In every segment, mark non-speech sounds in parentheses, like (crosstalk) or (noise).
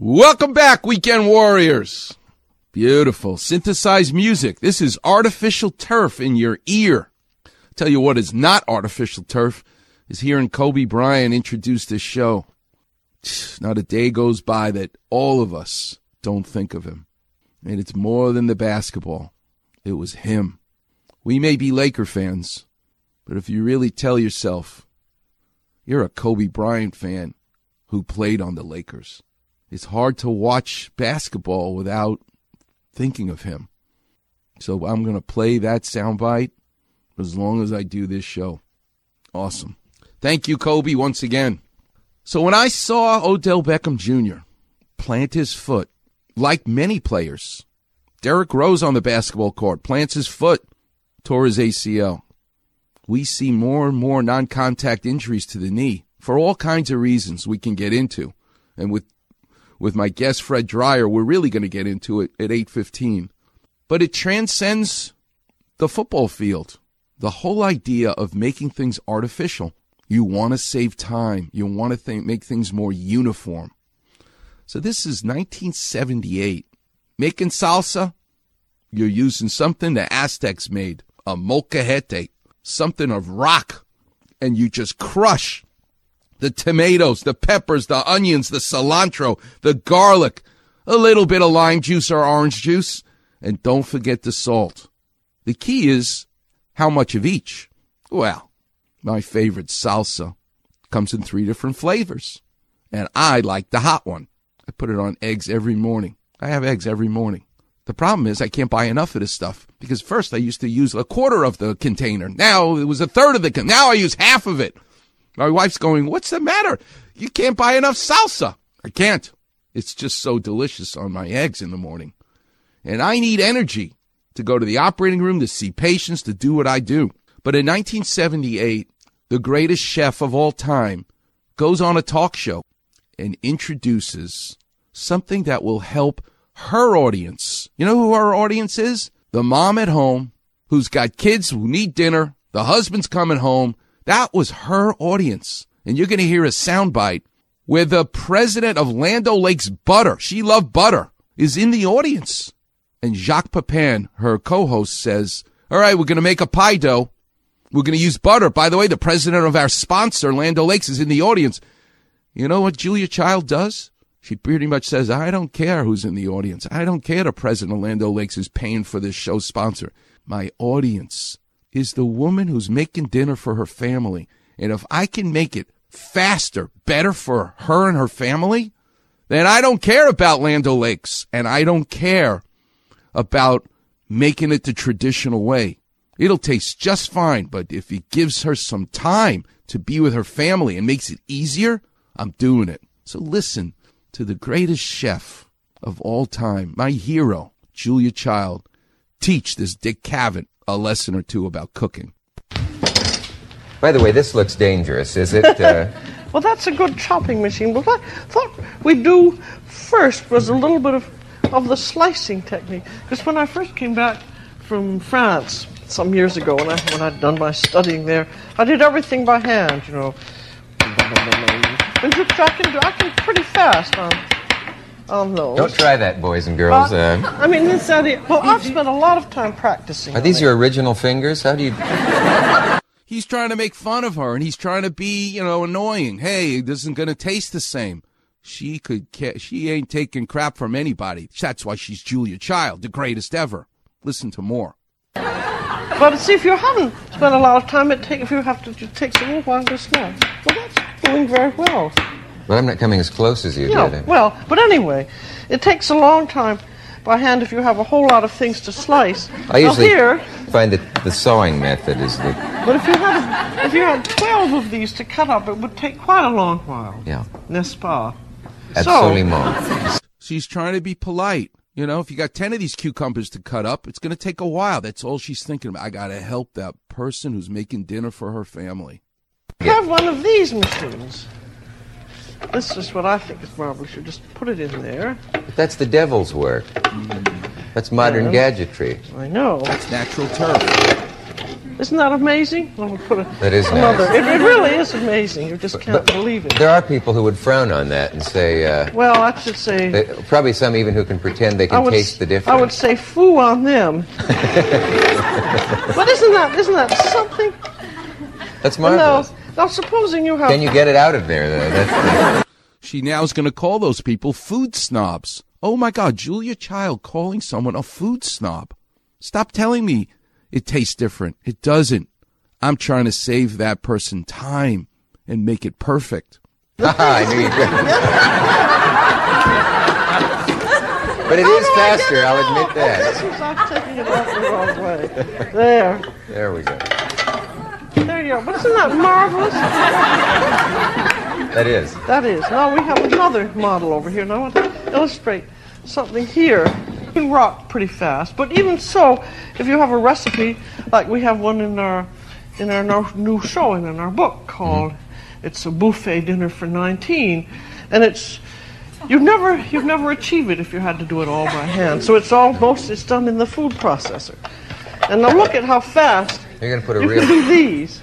Welcome back, Weekend Warriors. Beautiful. Synthesized music. This is artificial turf in your ear. Tell you what is not artificial turf is hearing Kobe Bryant introduce this show. (sighs) Not a day goes by that all of us don't think of him. And it's more than the basketball. It was him. We may be Laker fans, but if you really tell yourself you're a Kobe Bryant fan who played on the Lakers, it's hard to watch basketball without thinking of him. So I'm going to play that soundbite as long as I do this show. Awesome. Thank you, Kobe, once again. So when I saw Odell Beckham Jr. plant his foot, like many players, Derrick Rose on the basketball court plants his foot, tore his ACL. We see more and more non contact injuries to the knee for all kinds of reasons we can get into. And with with my guest Fred Dryer, we're really going to get into it at 8:15. But it transcends the football field. The whole idea of making things artificial. You want to save time. You want to think, make things more uniform. So this is 1978. Making salsa, you're using something the Aztecs made, a molcajete, something of rock, and you just crush the tomatoes, the peppers, the onions, the cilantro, the garlic, a little bit of lime juice or orange juice, and don't forget the salt. The key is how much of each. Well, my favorite salsa comes in three different flavors, and I like the hot one. I put it on eggs every morning. I have eggs every morning. The problem is I can't buy enough of this stuff because first I used to use a quarter of the container. Now it was a third of the, con- now I use half of it. My wife's going, What's the matter? You can't buy enough salsa. I can't. It's just so delicious on my eggs in the morning. And I need energy to go to the operating room, to see patients, to do what I do. But in 1978, the greatest chef of all time goes on a talk show and introduces something that will help her audience. You know who her audience is? The mom at home who's got kids who need dinner, the husband's coming home, that was her audience. And you're going to hear a soundbite where the president of Land Lakes Butter, she loved butter, is in the audience. And Jacques Pepin, her co-host, says, all right, we're going to make a pie dough. We're going to use butter. By the way, the president of our sponsor, Land Lakes, is in the audience. You know what Julia Child does? She pretty much says, I don't care who's in the audience. I don't care the president of Land Lakes is paying for this show sponsor. My audience is the woman who's making dinner for her family. And if I can make it faster, better for her and her family, then I don't care about Land Lakes and I don't care about making it the traditional way. It'll taste just fine, but if it gives her some time to be with her family and makes it easier, I'm doing it. So listen to the greatest chef of all time, my hero, Julia Child, teach this Dick Cavett a lesson or two about cooking. By the way, this looks dangerous, is it? Uh... (laughs) well, that's a good chopping machine. But What I thought we'd do first was a little bit of, of the slicing technique. Because when I first came back from France some years ago, when, I, when I'd done my studying there, I did everything by hand, you know. And I can, I can pretty fast on on those. Don't try that, boys and girls. Uh, I mean, this idea. Well, I've spent a lot of time practicing. Are these your original fingers? How do you? (laughs) he's trying to make fun of her, and he's trying to be, you know, annoying. Hey, this isn't going to taste the same. She could. She ain't taking crap from anybody. That's why she's Julia Child, the greatest ever. Listen to more. But see, if you haven't spent a lot of time, it take if you have to, it takes a little while to snap. Well, that's doing very well. But I'm not coming as close as you yeah, did. Well, but anyway, it takes a long time by hand if you have a whole lot of things to slice. I usually here, find that the sawing method is the. But if you had if you had twelve of these to cut up, it would take quite a long while. Yeah. N'est-ce pas? Absolument. So, she's trying to be polite. You know, if you got 10 of these cucumbers to cut up, it's going to take a while. That's all she's thinking about. I got to help that person who's making dinner for her family. Yeah. Have one of these machines. This is what I think is marvelous. You just put it in there. But that's the devil's work. That's modern yeah. gadgetry. I know. That's natural turf. Isn't that amazing? I'll put a, That is another. nice. It, it really is amazing. You just can't But believe it. There are people who would frown on that and say, uh, Well, I should say. they, probably some even who can pretend they can would, taste the difference. I would say foo on them. (laughs) but isn't that isn't that something? That's Now, marvelous. Now supposing you have Can you get it out of there, though? That's, (laughs) She now is going to call those people food snobs. Oh my God, Julia Child calling someone a food snob. Stop telling me it tastes different. It doesn't. I'm trying to save that person time and make it perfect. (laughs) I knew you'd But it is faster, I'll admit that. This is I'm taking it off the wrong way. There, There we go. You go. But isn't that marvelous? That is. That is. Now we have another model over here. Now I want to illustrate something here. You can rock pretty fast, but even so, if you have a recipe, like we have one in our in our new showing in our book called "It's a Buffet Dinner for 19," and it's you'd never you'd never achieve it if you had to do it all by hand. So it's almost it's done in the food processor. And now look at how fast You're going to put a you real. can do these.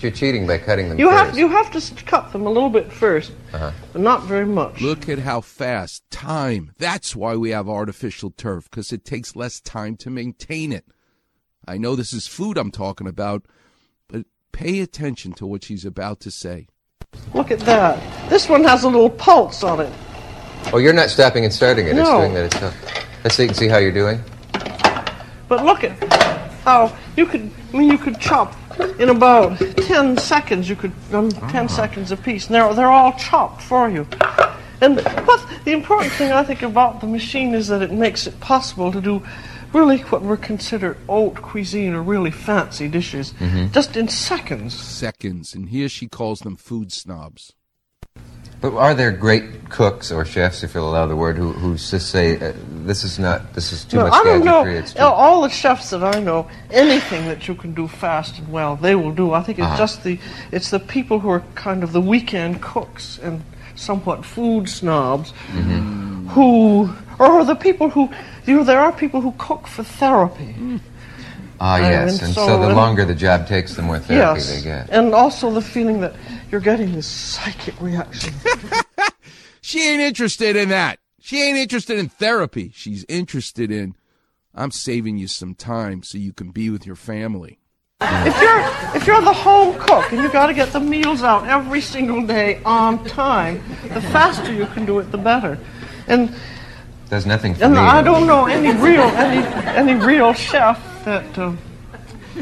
You're cheating by cutting them You first. have you have to cut them a little bit 1st Uh-huh. but not very much. Look at how fast. Time. That's why we have artificial turf, because it takes less time to maintain it. I know this is food I'm talking about, but pay attention to what she's about to say. Look at that. This one has a little pulse on it. Oh, you're not stopping and starting it. It's No. doing that itself. Let's see, see how you're doing. But look at how you could. I mean, you could chop in about ten seconds. You could um, ten seconds apiece. And they're they're all chopped for you. And what the important thing I think about the machine is that it makes it possible to do really what were considered haute cuisine or really fancy dishes just in seconds. Seconds. And here she calls them food snobs. But are there great cooks or chefs, if you'll allow the word, who, who just say, uh, this is not, this is too No, much I don't know. gadgetry, it's too... All- All the chefs that I know, anything that you can do fast and well, they will do. I think it's Uh-huh. just the it's the people who are kind of the weekend cooks and somewhat food snobs Mm-hmm. who, or the people who, you know, there are people who cook for therapy. Ah, yes. and And so- so the and- longer the job takes, the more therapy yes, they get. and also the feeling that you're getting this psychic reaction. (laughs) She ain't interested in that. She ain't interested in therapy. She's interested in, I'm saving you some time so you can be with your family. if you're if you're the home cook and you got to get the meals out every single day on time, the faster you can do it, the better. And there's nothing for And me. I don't know any real any any real chef that uh,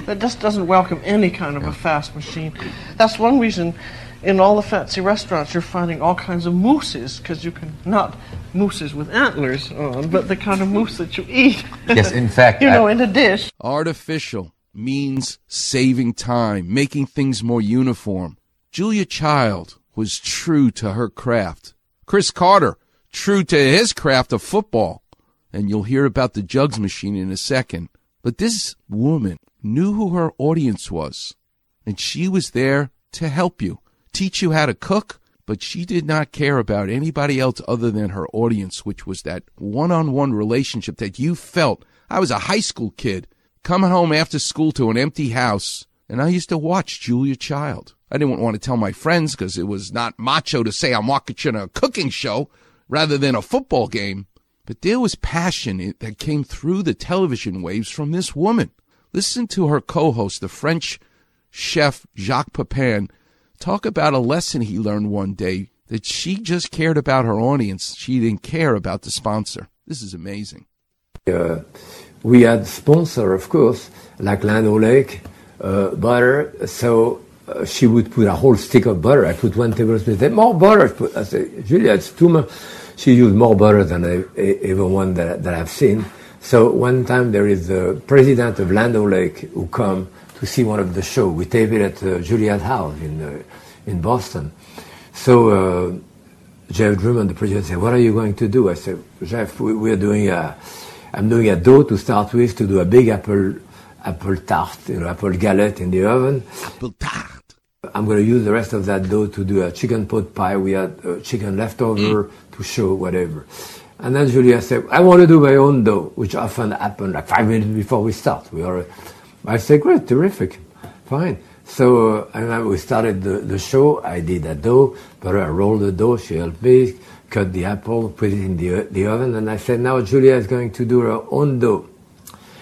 that just doesn't welcome any kind of a fast machine. That's one reason in all the fancy restaurants you're finding all kinds of mousses because you can not mousses with antlers on, but the kind of mousse that you eat. Yes, in fact, (laughs) you know, I- in a dish. Artificial means saving time, making things more uniform. Julia Child was true to her craft. Cris Carter, true to his craft of football. And you'll hear about the jugs machine in a second. But this woman knew who her audience was. And she was there to help you, teach you how to cook, but she did not care about anybody else other than her audience, which was that one on one relationship that you felt. I was a high school kid coming home after school to an empty house, and I used to watch Julia Child. I didn't want to tell my friends because it was not macho to say I'm watching a cooking show rather than a football game. But there was passion that came through the television waves from this woman. Listen to her co-host, the French chef Jacques Pepin, talk about a lesson he learned one day that she just cared about her audience. She didn't care about the sponsor. This is amazing. Uh, we had sponsor, of course, like Land O'Lake, uh, butter. So uh, she would put a whole stick of butter. I put one tablespoon. Say, more butter. I put- I said, Julia, it's too much. She used more butter than I, one that, that I've seen. So one time there is the president of Land O'Lake who come to see one of the show. We tape it at uh, Julia's house in uh, in Boston. So uh, Jeff Drummond, the president, said, "What are you going to do?" I said, "Jeff, we, we're doing a, I'm doing a dough to start with to do a big apple, apple tart, you know, apple galette in the oven. Apple tart. I'm going to use the rest of that dough to do a chicken pot pie. We had uh, chicken leftover to show whatever." And then Julia said, "I want to do my own dough," which often happened like five minutes before we start. We are I said, great, terrific, fine. So, uh, and then we started the, the show. I did a dough, but I rolled the dough. She helped me cut the apple, put it in the, the oven, and I said, now Julia is going to do her own dough.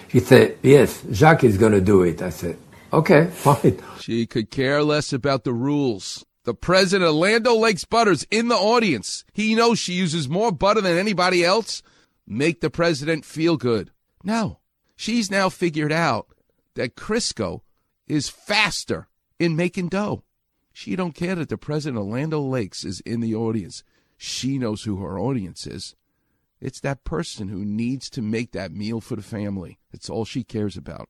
She said, yes, Jacques is going to do it. I said, okay, fine. She could care less about the rules. The president of Land O'Lakes Butters in the audience. He knows she uses more butter than anybody else. Make the president feel good. No, she's now figured out that Crisco is faster in making dough. She don't care that the president of Land O'Lakes is in the audience. She knows who her audience is. It's that person who needs to make that meal for the family. That's all she cares about.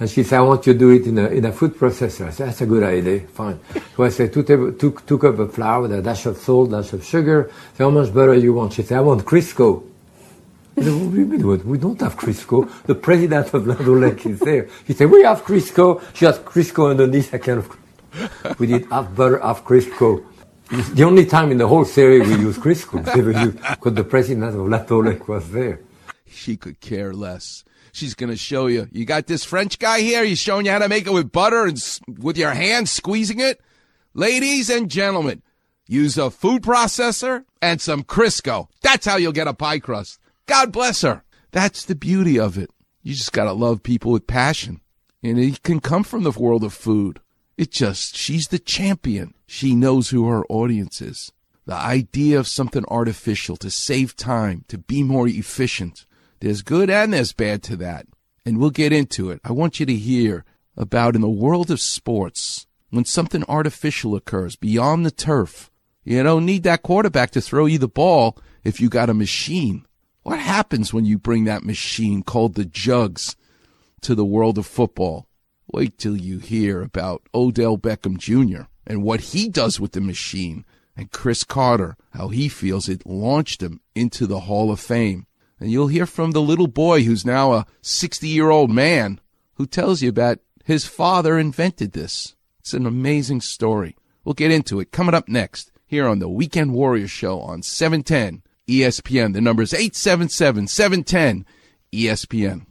And she said, I want you to do it in a, in a food processor. I said, that's a good idea, fine. So I said, two, table, two, two cup of flour, a dash of salt, dash of sugar. Say, how much butter you want? She said, I want Crisco. I said, what do you mean? We don't have Crisco. The president of Land O'Lakes is there. He said, we have Crisco. She has Crisco underneath a can of We did half butter, half Crisco. It's the only time in the whole series we use Crisco (laughs) because the president of Land O'Lakes was there. She could care less. She's going to show you. You got this French guy here. He's showing you how to make it with butter and s- with your hands squeezing it. Ladies and gentlemen, use a food processor and some Crisco. That's how you'll get a pie crust. God bless her. That's the beauty of it. You just got to love people with passion. And it can come from the world of food. It just, she's the champion. She knows who her audience is. The idea of something artificial to save time, to be more efficient. There's good and there's bad to that. And we'll get into it. I want you to hear about in the world of sports, when something artificial occurs beyond the turf, you don't need that quarterback to throw you the ball if you got a machine. What happens when you bring that machine called the jugs to the world of football? Wait till you hear about Odell Beckham Jr. and what he does with the machine, and Cris Carter, how he feels it launched him into the Hall of Fame. And you'll hear from the little boy who's now a 60 year old man who tells you about his father invented this. It's an amazing story. We'll get into it coming up next here on the Weekend Warrior Show on 710 ESPN. The number is 877 710 ESPN.